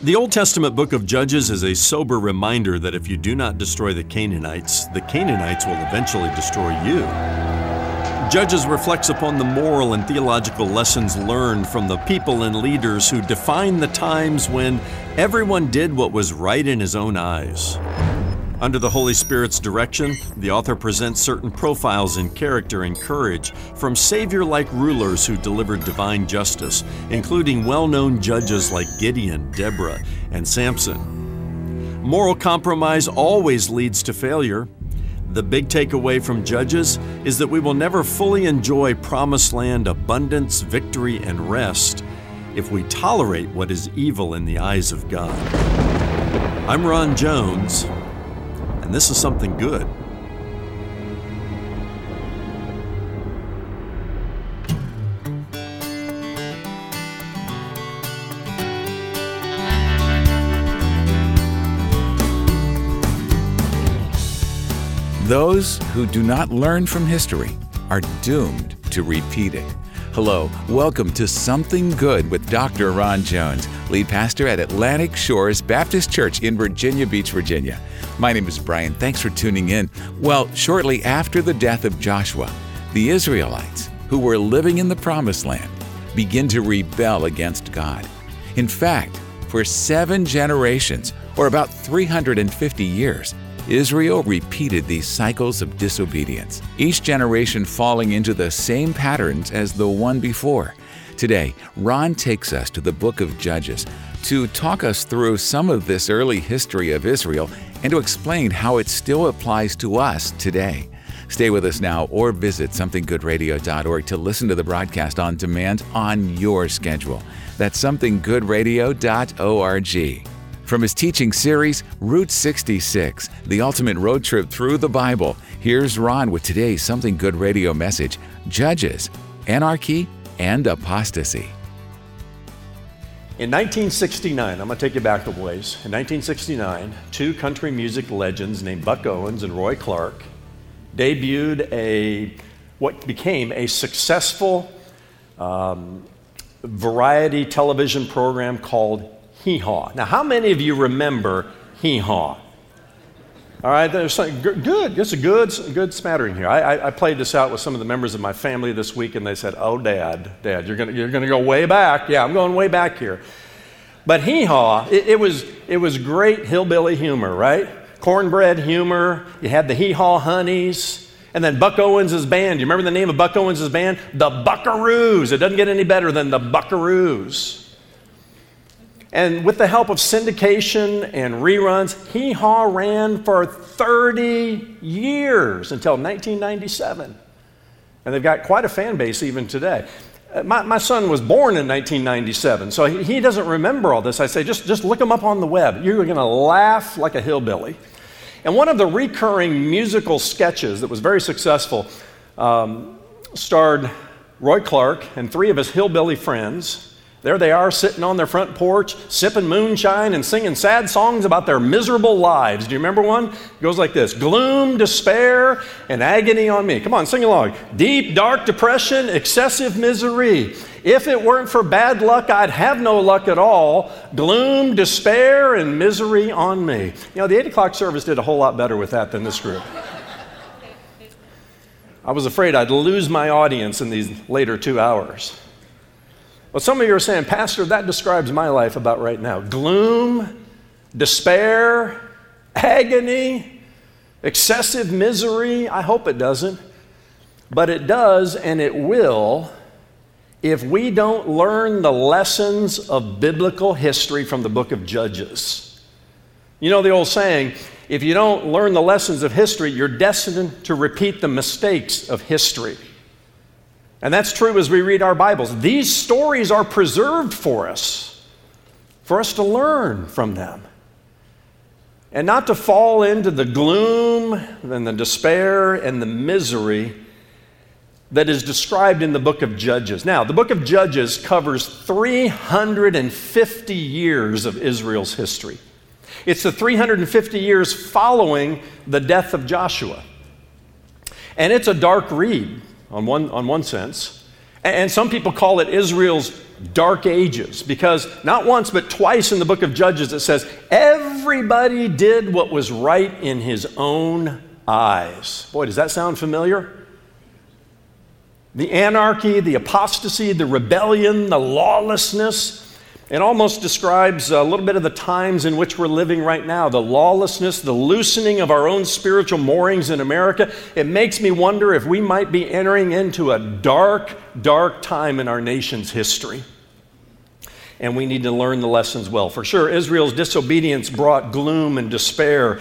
The Old Testament book of Judges is a sober reminder that if you do not destroy the Canaanites, the Canaanites will eventually destroy you. Judges reflects upon the moral and theological lessons learned from the people and leaders who defined the times when everyone did what was right in his own eyes. Under the Holy Spirit's direction, the author presents certain profiles in character and courage from Savior like rulers who delivered divine justice, including well known judges like Gideon, Deborah, and Samson. Moral compromise always leads to failure, the big takeaway from Judges is that we will never fully enjoy promised land abundance, victory, and rest if we tolerate what is evil in the eyes of God. I'm Ron Jones, and this is something good. Those who do not learn from history are doomed to repeat it. Hello, welcome to Something Good with Dr. Ron Jones, lead pastor at Atlantic Shores Baptist Church in Virginia Beach, Virginia. My name is Brian. Thanks for tuning in. Well, shortly after the death of Joshua, the Israelites, who were living in the Promised Land, begin to rebel against God. In fact, for seven generations, or about 350 years, Israel repeated these cycles of disobedience, each generation falling into the same patterns as the one before. Today, Ron takes us to the book of Judges to talk us through some of this early history of Israel and to explain how it still applies to us today. Stay with us now or visit somethinggoodradio.org to listen to the broadcast on demand on your schedule. That's somethinggoodradio.org. From his teaching series, Route 66, the ultimate road trip through the Bible, here's Ron with today's Something Good radio message Judges, Anarchy, and Apostasy. In 1969, I'm going to take you back a ways. In 1969, two country music legends named Buck Owens and Roy Clark debuted a what became a successful um, variety television program called Hee Haw. Now, how many of you remember Hee Haw? All right, there's good. It's a good, good smattering here. I, I, I, played this out with some of the members of my family this week, and they said, "Oh, Dad, Dad, you're gonna, you're gonna go way back." Yeah, I'm going way back here. But hee haw, it, it, was, it was great hillbilly humor, right? Cornbread humor. You had the hee haw honeys, and then Buck Owens' band. You remember the name of Buck Owens' band? The Buckaroos. It doesn't get any better than the Buckaroos. And with the help of syndication and reruns, Hee Haw ran for 30 years until 1997. And they've got quite a fan base even today. Uh, my, my son was born in 1997, so he, he doesn't remember all this. I say, just, just look him up on the web. You're going to laugh like a hillbilly. And one of the recurring musical sketches that was very successful um, starred Roy Clark and three of his hillbilly friends there they are sitting on their front porch, sipping moonshine and singing sad songs about their miserable lives. Do you remember one? It goes like this Gloom, despair, and agony on me. Come on, sing along. Deep, dark depression, excessive misery. If it weren't for bad luck, I'd have no luck at all. Gloom, despair, and misery on me. You know, the 8 o'clock service did a whole lot better with that than this group. I was afraid I'd lose my audience in these later two hours. Well, some of you are saying, Pastor, that describes my life about right now gloom, despair, agony, excessive misery. I hope it doesn't. But it does, and it will, if we don't learn the lessons of biblical history from the book of Judges. You know the old saying, if you don't learn the lessons of history, you're destined to repeat the mistakes of history. And that's true as we read our Bibles. These stories are preserved for us, for us to learn from them. And not to fall into the gloom and the despair and the misery that is described in the book of Judges. Now, the book of Judges covers 350 years of Israel's history. It's the 350 years following the death of Joshua. And it's a dark read on one, on one sense. And some people call it Israel's dark ages because not once but twice in the book of Judges it says, everybody did what was right in his own eyes. Boy, does that sound familiar? The anarchy, the apostasy, the rebellion, the lawlessness. It almost describes a little bit of the times in which we're living right now the lawlessness, the loosening of our own spiritual moorings in America. It makes me wonder if we might be entering into a dark, dark time in our nation's history. And we need to learn the lessons well. For sure, Israel's disobedience brought gloom and despair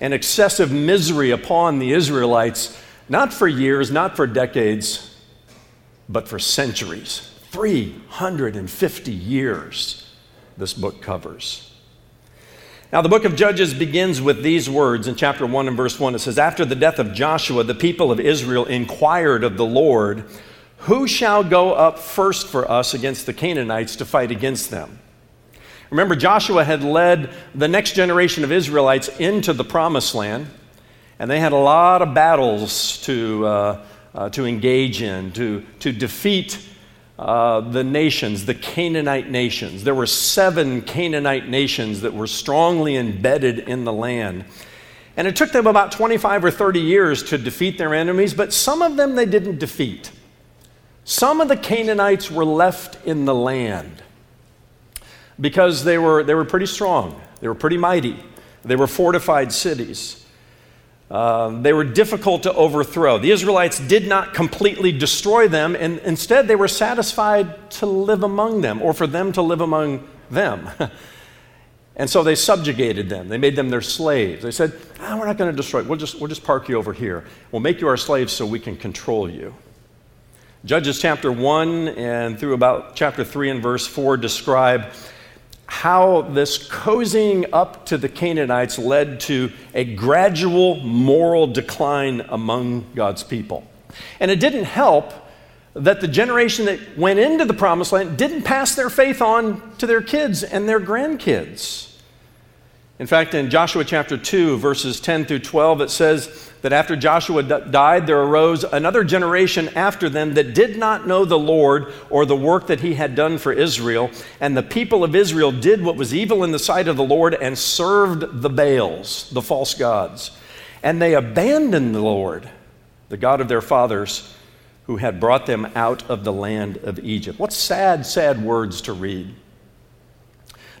and excessive misery upon the Israelites, not for years, not for decades, but for centuries. 350 years this book covers. Now, the book of Judges begins with these words in chapter 1 and verse 1. It says, After the death of Joshua, the people of Israel inquired of the Lord, Who shall go up first for us against the Canaanites to fight against them? Remember, Joshua had led the next generation of Israelites into the promised land, and they had a lot of battles to, uh, uh, to engage in, to, to defeat uh, the nations, the Canaanite nations. There were seven Canaanite nations that were strongly embedded in the land. And it took them about 25 or 30 years to defeat their enemies, but some of them they didn't defeat. Some of the Canaanites were left in the land because they were, they were pretty strong, they were pretty mighty, they were fortified cities. Um, they were difficult to overthrow. The Israelites did not completely destroy them, and instead they were satisfied to live among them or for them to live among them. and so they subjugated them. They made them their slaves. They said, ah, We're not going to destroy you. We'll just, we'll just park you over here. We'll make you our slaves so we can control you. Judges chapter 1 and through about chapter 3 and verse 4 describe how this cozying up to the Canaanites led to a gradual moral decline among God's people. And it didn't help that the generation that went into the promised land didn't pass their faith on to their kids and their grandkids. In fact, in Joshua chapter 2, verses 10 through 12, it says that after Joshua d- died, there arose another generation after them that did not know the Lord or the work that he had done for Israel. And the people of Israel did what was evil in the sight of the Lord and served the Baals, the false gods. And they abandoned the Lord, the God of their fathers, who had brought them out of the land of Egypt. What sad, sad words to read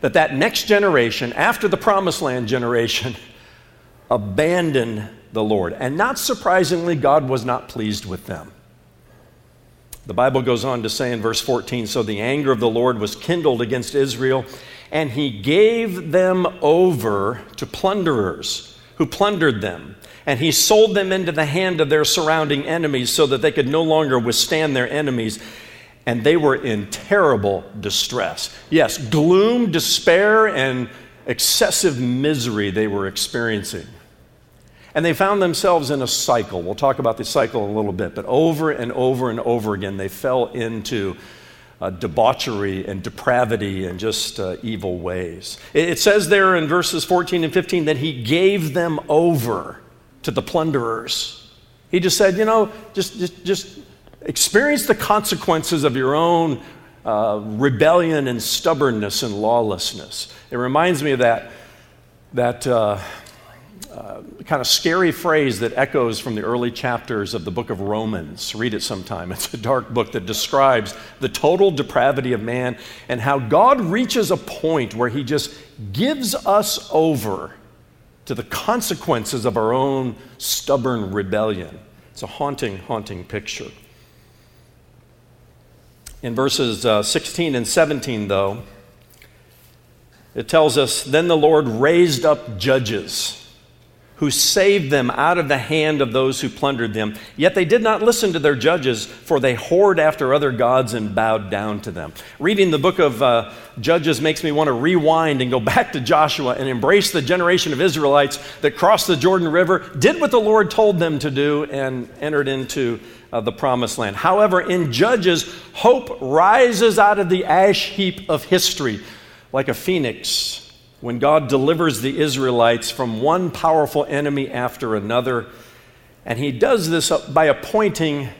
that that next generation, after the promised land generation, abandoned the Lord. And not surprisingly, God was not pleased with them. The Bible goes on to say in verse 14 So the anger of the Lord was kindled against Israel, and he gave them over to plunderers who plundered them. And he sold them into the hand of their surrounding enemies so that they could no longer withstand their enemies and they were in terrible distress. Yes, gloom, despair, and excessive misery they were experiencing. And they found themselves in a cycle. We'll talk about the cycle a little bit, but over and over and over again, they fell into uh, debauchery and depravity and just uh, evil ways. It, it says there in verses 14 and 15 that he gave them over to the plunderers. He just said, you know, just, just, just Experience the consequences of your own uh, rebellion and stubbornness and lawlessness. It reminds me of that, that uh, uh, kind of scary phrase that echoes from the early chapters of the book of Romans. Read it sometime. It's a dark book that describes the total depravity of man and how God reaches a point where he just gives us over to the consequences of our own stubborn rebellion. It's a haunting, haunting picture. In verses uh, 16 and 17, though, it tells us Then the Lord raised up judges who saved them out of the hand of those who plundered them. Yet they did not listen to their judges, for they whored after other gods and bowed down to them. Reading the book of uh, Judges makes me want to rewind and go back to Joshua and embrace the generation of Israelites that crossed the Jordan River, did what the Lord told them to do, and entered into uh, the promised land. However, in Judges, hope rises out of the ash heap of history like a phoenix when God delivers the Israelites from one powerful enemy after another. And he does this by appointing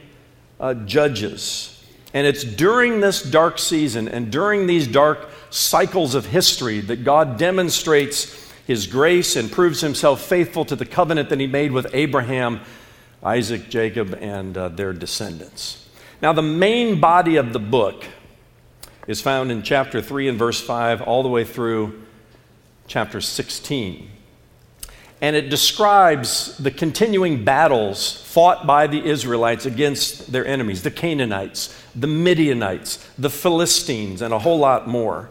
uh, judges. And it's during this dark season and during these dark cycles of history that God demonstrates his grace and proves himself faithful to the covenant that he made with Abraham, Isaac, Jacob, and uh, their descendants. Now, the main body of the book is found in chapter 3 and verse 5 all the way through chapter 16. And it describes the continuing battles fought by the Israelites against their enemies the Canaanites, the Midianites, the Philistines, and a whole lot more.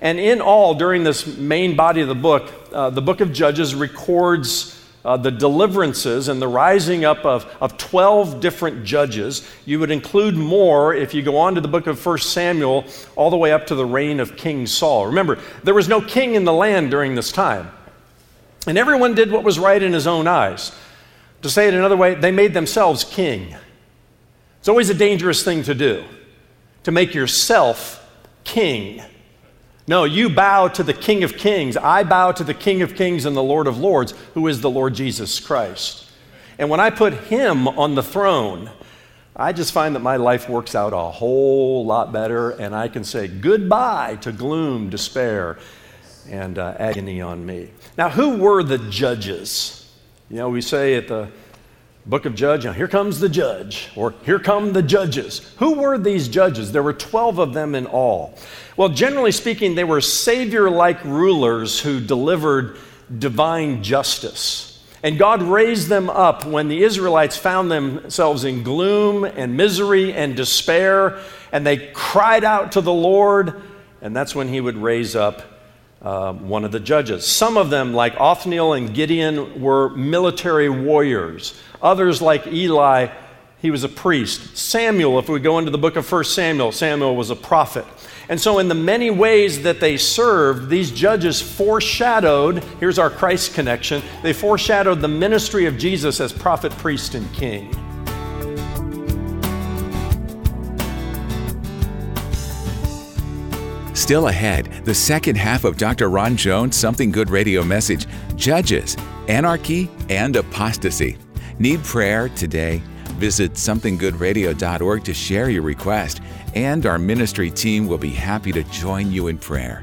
And in all, during this main body of the book, uh, the book of Judges records uh, the deliverances and the rising up of, of 12 different judges. You would include more if you go on to the book of 1 Samuel, all the way up to the reign of King Saul. Remember, there was no king in the land during this time. And everyone did what was right in his own eyes. To say it another way, they made themselves king. It's always a dangerous thing to do, to make yourself king. No, you bow to the King of Kings. I bow to the King of Kings and the Lord of Lords, who is the Lord Jesus Christ. And when I put him on the throne, I just find that my life works out a whole lot better, and I can say goodbye to gloom, despair, and uh, agony on me. Now, who were the judges? You know, we say at the book of Judge, here comes the judge, or here come the judges. Who were these judges? There were 12 of them in all. Well, generally speaking, they were savior like rulers who delivered divine justice. And God raised them up when the Israelites found themselves in gloom and misery and despair, and they cried out to the Lord, and that's when He would raise up uh, one of the judges. Some of them, like Othniel and Gideon, were military warriors. Others, like Eli, he was a priest. Samuel, if we go into the book of 1 Samuel, Samuel was a prophet. And so, in the many ways that they served, these judges foreshadowed here's our Christ connection they foreshadowed the ministry of Jesus as prophet, priest, and king. Still ahead, the second half of Dr. Ron Jones' Something Good radio message Judges, Anarchy, and Apostasy. Need prayer today? Visit somethinggoodradio.org to share your request, and our ministry team will be happy to join you in prayer.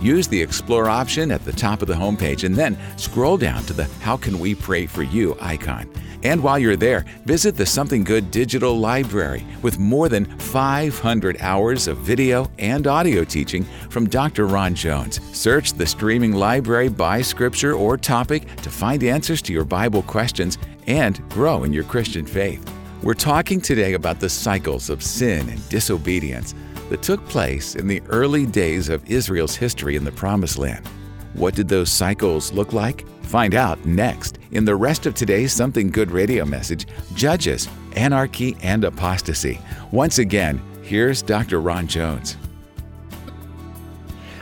Use the Explore option at the top of the homepage and then scroll down to the How Can We Pray For You icon. And while you're there, visit the Something Good digital library with more than 500 hours of video and audio teaching from Dr. Ron Jones. Search the streaming library by scripture or topic to find answers to your Bible questions and grow in your Christian faith. We're talking today about the cycles of sin and disobedience that took place in the early days of Israel's history in the Promised Land. What did those cycles look like? Find out next in the rest of today's Something Good radio message Judges, Anarchy, and Apostasy. Once again, here's Dr. Ron Jones.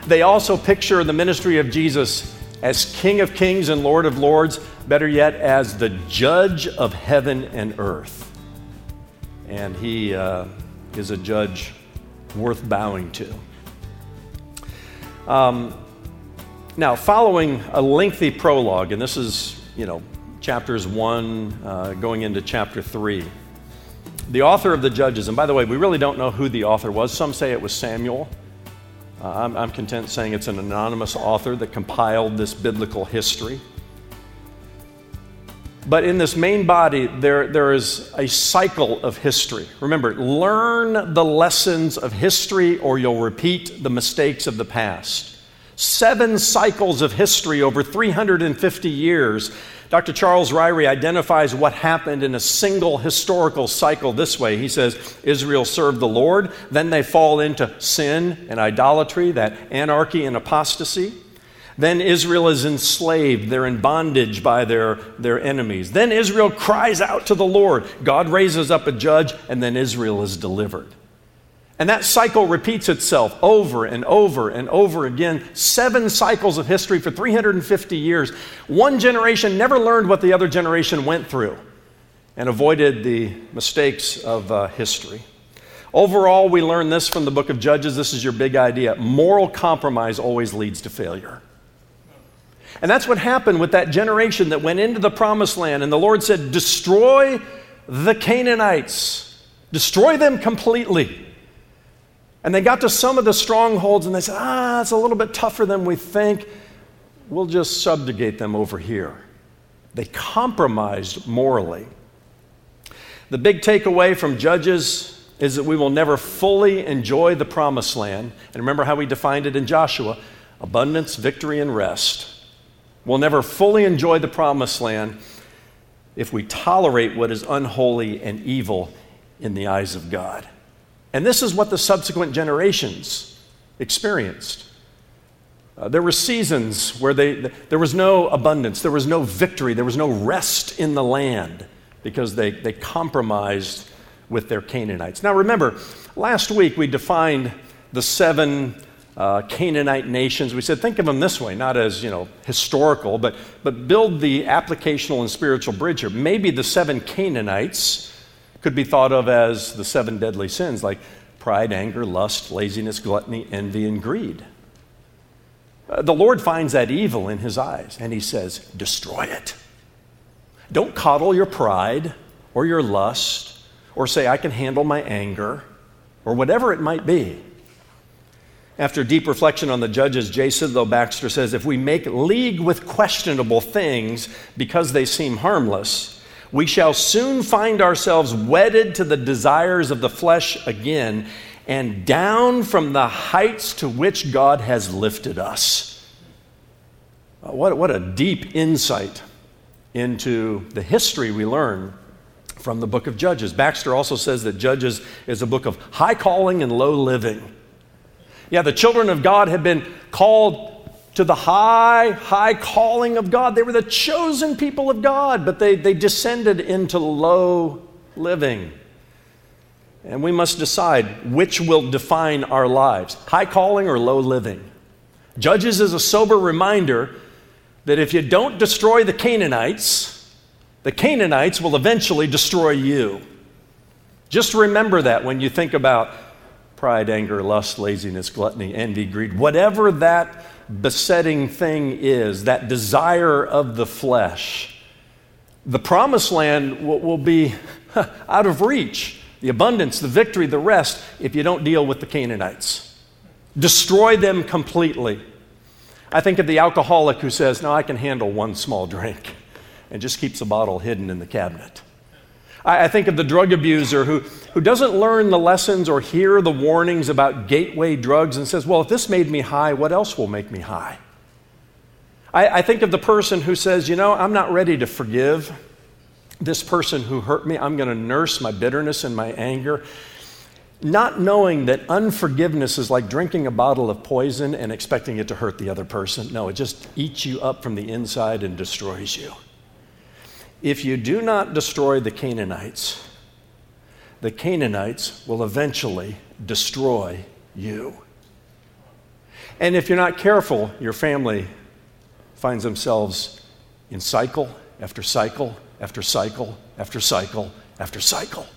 They also picture the ministry of Jesus as King of Kings and Lord of Lords, better yet, as the judge of heaven and earth. And he uh, is a judge worth bowing to. Um, now, following a lengthy prologue, and this is, you know, chapters one uh, going into chapter three, the author of the Judges, and by the way, we really don't know who the author was. Some say it was Samuel. Uh, I'm, I'm content saying it's an anonymous author that compiled this biblical history. But in this main body, there, there is a cycle of history. Remember, learn the lessons of history or you'll repeat the mistakes of the past seven cycles of history over 350 years. Dr. Charles Ryrie identifies what happened in a single historical cycle this way. He says Israel served the Lord, then they fall into sin and idolatry, that anarchy and apostasy. Then Israel is enslaved. They're in bondage by their, their enemies. Then Israel cries out to the Lord. God raises up a judge, and then Israel is delivered. And that cycle repeats itself over and over and over again. Seven cycles of history for 350 years. One generation never learned what the other generation went through and avoided the mistakes of uh, history. Overall, we learn this from the book of Judges. This is your big idea. Moral compromise always leads to failure. And that's what happened with that generation that went into the promised land. And the Lord said, Destroy the Canaanites Destroy them completely. And they got to some of the strongholds and they said, ah, it's a little bit tougher than we think. We'll just subjugate them over here. They compromised morally. The big takeaway from Judges is that we will never fully enjoy the promised land. And remember how we defined it in Joshua abundance, victory, and rest. We'll never fully enjoy the promised land if we tolerate what is unholy and evil in the eyes of God. And this is what the subsequent generations experienced. Uh, there were seasons where they, there was no abundance, there was no victory, there was no rest in the land because they, they compromised with their Canaanites. Now remember, last week we defined the seven uh, Canaanite nations. We said, think of them this way, not as, you know, historical, but, but build the applicational and spiritual bridge here. Maybe the seven Canaanites could be thought of as the seven deadly sins, like pride, anger, lust, laziness, gluttony, envy, and greed. Uh, the Lord finds that evil in his eyes, and he says, destroy it. Don't coddle your pride or your lust or say, I can handle my anger or whatever it might be. After deep reflection on the judges, J. Sidlow Baxter says if we make league with questionable things because they seem harmless, we shall soon find ourselves wedded to the desires of the flesh again and down from the heights to which God has lifted us. Uh, what, what a deep insight into the history we learn from the book of Judges. Baxter also says that Judges is a book of high calling and low living. Yeah, the children of God had been called to the high, high calling of God. They were the chosen people of God, but they, they descended into low living. And we must decide which will define our lives high calling or low living. Judges is a sober reminder that if you don't destroy the Canaanites, the Canaanites will eventually destroy you. Just remember that when you think about pride, anger, lust, laziness, gluttony, envy, greed, whatever that besetting thing is, that desire of the flesh, the promised land will, be out of reach. The abundance, the victory, the rest, if you don't deal with the Canaanites. Destroy them completely. I think of the alcoholic who says, No, I can handle one small drink, and just keeps the bottle hidden in the cabinet. I, I think of the drug abuser who, who doesn't learn the lessons or hear the warnings about gateway drugs and says, Well, if this made me high, what else will make me high? I, I think of the person who says, You know, I'm not ready to forgive this person who hurt me. I'm going to nurse my bitterness and my anger. Not knowing that unforgiveness is like drinking a bottle of poison and expecting it to hurt the other person. No, it just eats you up from the inside and destroys you. If you do not destroy the Canaanites, the Canaanites will eventually destroy you. And if you're not careful, your family finds themselves in cycle after cycle after cycle after cycle after cycle.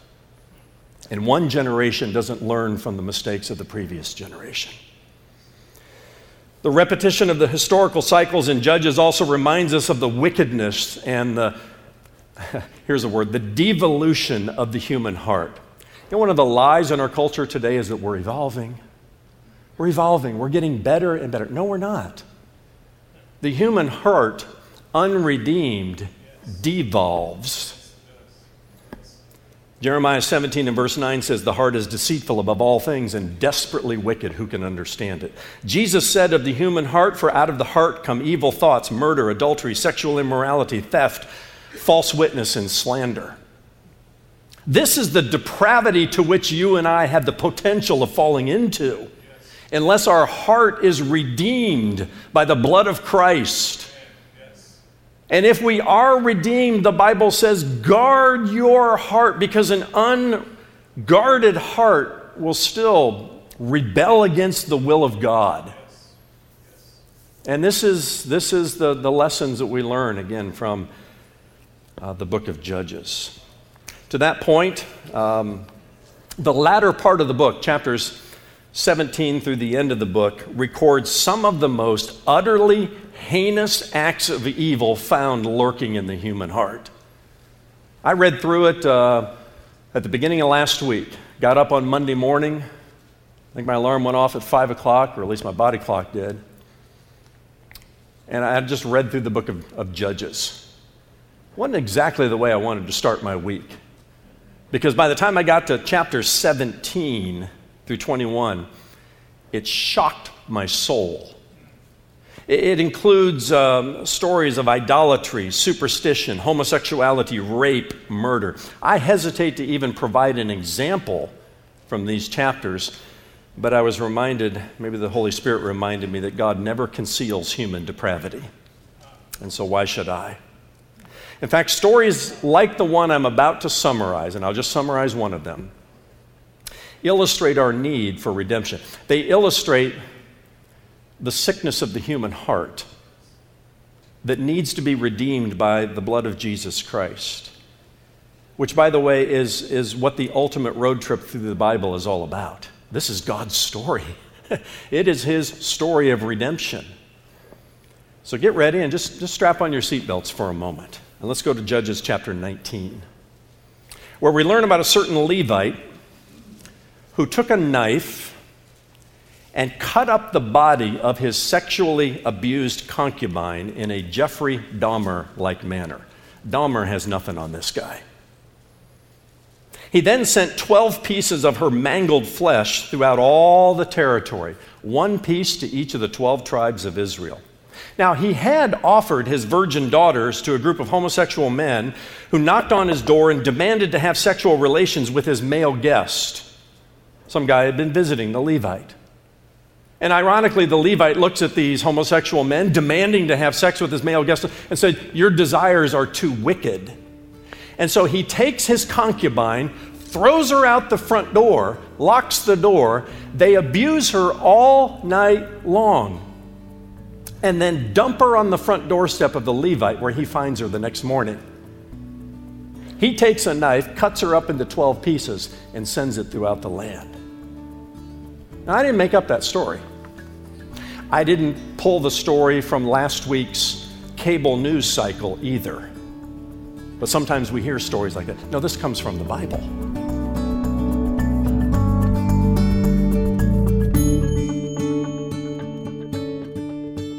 And one generation doesn't learn from the mistakes of the previous generation. The repetition of the historical cycles in Judges also reminds us of the wickedness and the here's a word, the devolution of the human heart. You know, one of the lies in our culture today is that we're evolving. We're evolving. We're getting better and better. No, we're not. The human heart, unredeemed, devolves. Jeremiah 17 and verse 9 says, The heart is deceitful above all things and desperately wicked. Who can understand it? Jesus said of the human heart, For out of the heart come evil thoughts, murder, adultery, sexual immorality, theft false witness and slander. This is the depravity to which you and I have the potential of falling into unless our heart is redeemed by the blood of Christ. And if we are redeemed, the Bible says, guard your heart because an unguarded heart will still rebel against the will of God. And this is, this is the, the lessons that we learn again from uh, the book of Judges. To that point, um, the latter part of the book, chapters 17 through the end of the book, records some of the most utterly heinous acts of evil found lurking in the human heart. I read through it uh, at the beginning of last week, got up on Monday morning. I think my alarm went off at 5 o'clock, or at least my body clock did. And I just read through the book of, of Judges. Wasn't exactly the way I wanted to start my week. Because by the time I got to chapter 17 through 21, it shocked my soul. It includes um, stories of idolatry, superstition, homosexuality, rape, murder. I hesitate to even provide an example from these chapters, but I was reminded, maybe the Holy Spirit reminded me, that God never conceals human depravity. And so, why should I? In fact, stories like the one I'm about to summarize, and I'll just summarize one of them, illustrate our need for redemption. They illustrate the sickness of the human heart that needs to be redeemed by the blood of Jesus Christ, which, by the way, is, is what the ultimate road trip through the Bible is all about. This is God's story, it is His story of redemption. So get ready and just, just strap on your seatbelts for a moment. And let's go to Judges chapter 19, where we learn about a certain Levite who took a knife and cut up the body of his sexually abused concubine in a Jeffrey Dahmer like manner. Dahmer has nothing on this guy. He then sent 12 pieces of her mangled flesh throughout all the territory, one piece to each of the 12 tribes of Israel. Now, he had offered his virgin daughters to a group of homosexual men who knocked on his door and demanded to have sexual relations with his male guest. Some guy had been visiting the Levite. And ironically, the Levite looks at these homosexual men demanding to have sex with his male guest and said, Your desires are too wicked. And so he takes his concubine, throws her out the front door, locks the door. They abuse her all night long. And then dump her on the front doorstep of the Levite where he finds her the next morning. He takes a knife, cuts her up into 12 pieces, and sends it throughout the land. Now, I didn't make up that story. I didn't pull the story from last week's cable news cycle either. But sometimes we hear stories like that. No, this comes from the Bible.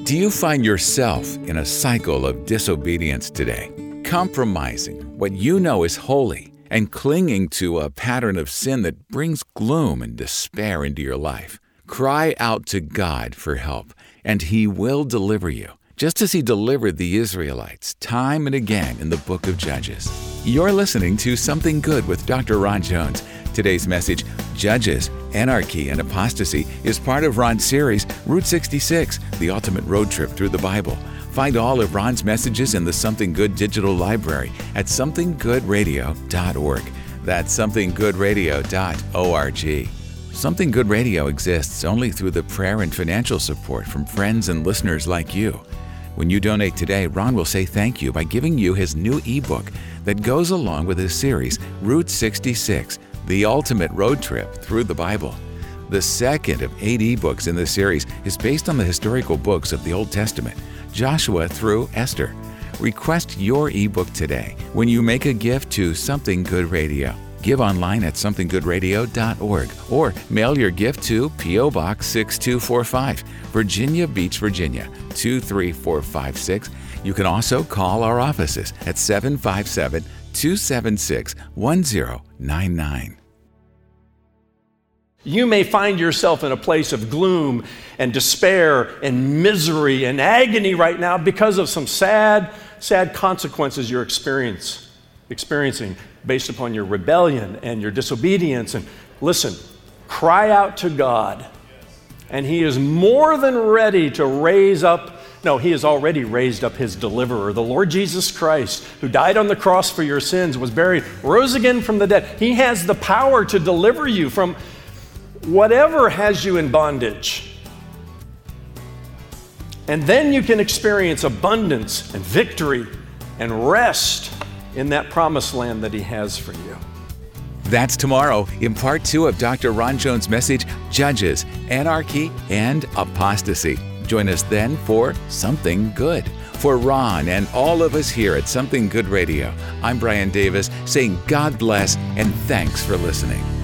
Do you find yourself in a cycle of disobedience today, compromising what you know is holy and clinging to a pattern of sin that brings gloom and despair into your life. Cry out to God for help, and He will deliver you, just as He delivered the Israelites time and again in the book of Judges. You're listening to Something Good with Dr. Ron Jones. Today's message, Judges, Anarchy, and Apostasy, is part of Ron's series, Route 66, the ultimate road trip through the Bible. Find all of Ron's messages in the Something Good digital library at somethinggoodradio.org. That's somethinggoodradio.org. Something Good Radio exists only through the prayer and financial support from friends and listeners like you. When you donate today, Ron will say thank you by giving you his new ebook that goes along with his series, Route 66 The Ultimate Road Trip Through the Bible. The second of eight ebooks in this series is based on the historical books of the Old Testament Joshua through Esther. Request your ebook today when you make a gift to Something Good Radio. Give online at somethinggoodradio.org or mail your gift to P.O. Box 6245, Virginia Beach, Virginia 23456. You can also call our offices at 757 276 1099. You may find yourself in a place of gloom and despair and misery and agony right now because of some sad, sad consequences you're experience, experiencing based upon your rebellion and your disobedience. And listen, cry out to God, and He is more than ready to raise up. No, he has already raised up his deliverer, the Lord Jesus Christ, who died on the cross for your sins, was buried, rose again from the dead. He has the power to deliver you from whatever has you in bondage. And then you can experience abundance and victory and rest in that promised land that He has for you. That's tomorrow in part two of Dr. Ron Jones' message Judges, Anarchy, and Apostasy. Join us then for Something Good For Ron and all of us here at Something Good Radio, I'm Brian Davis saying God bless and thanks for listening.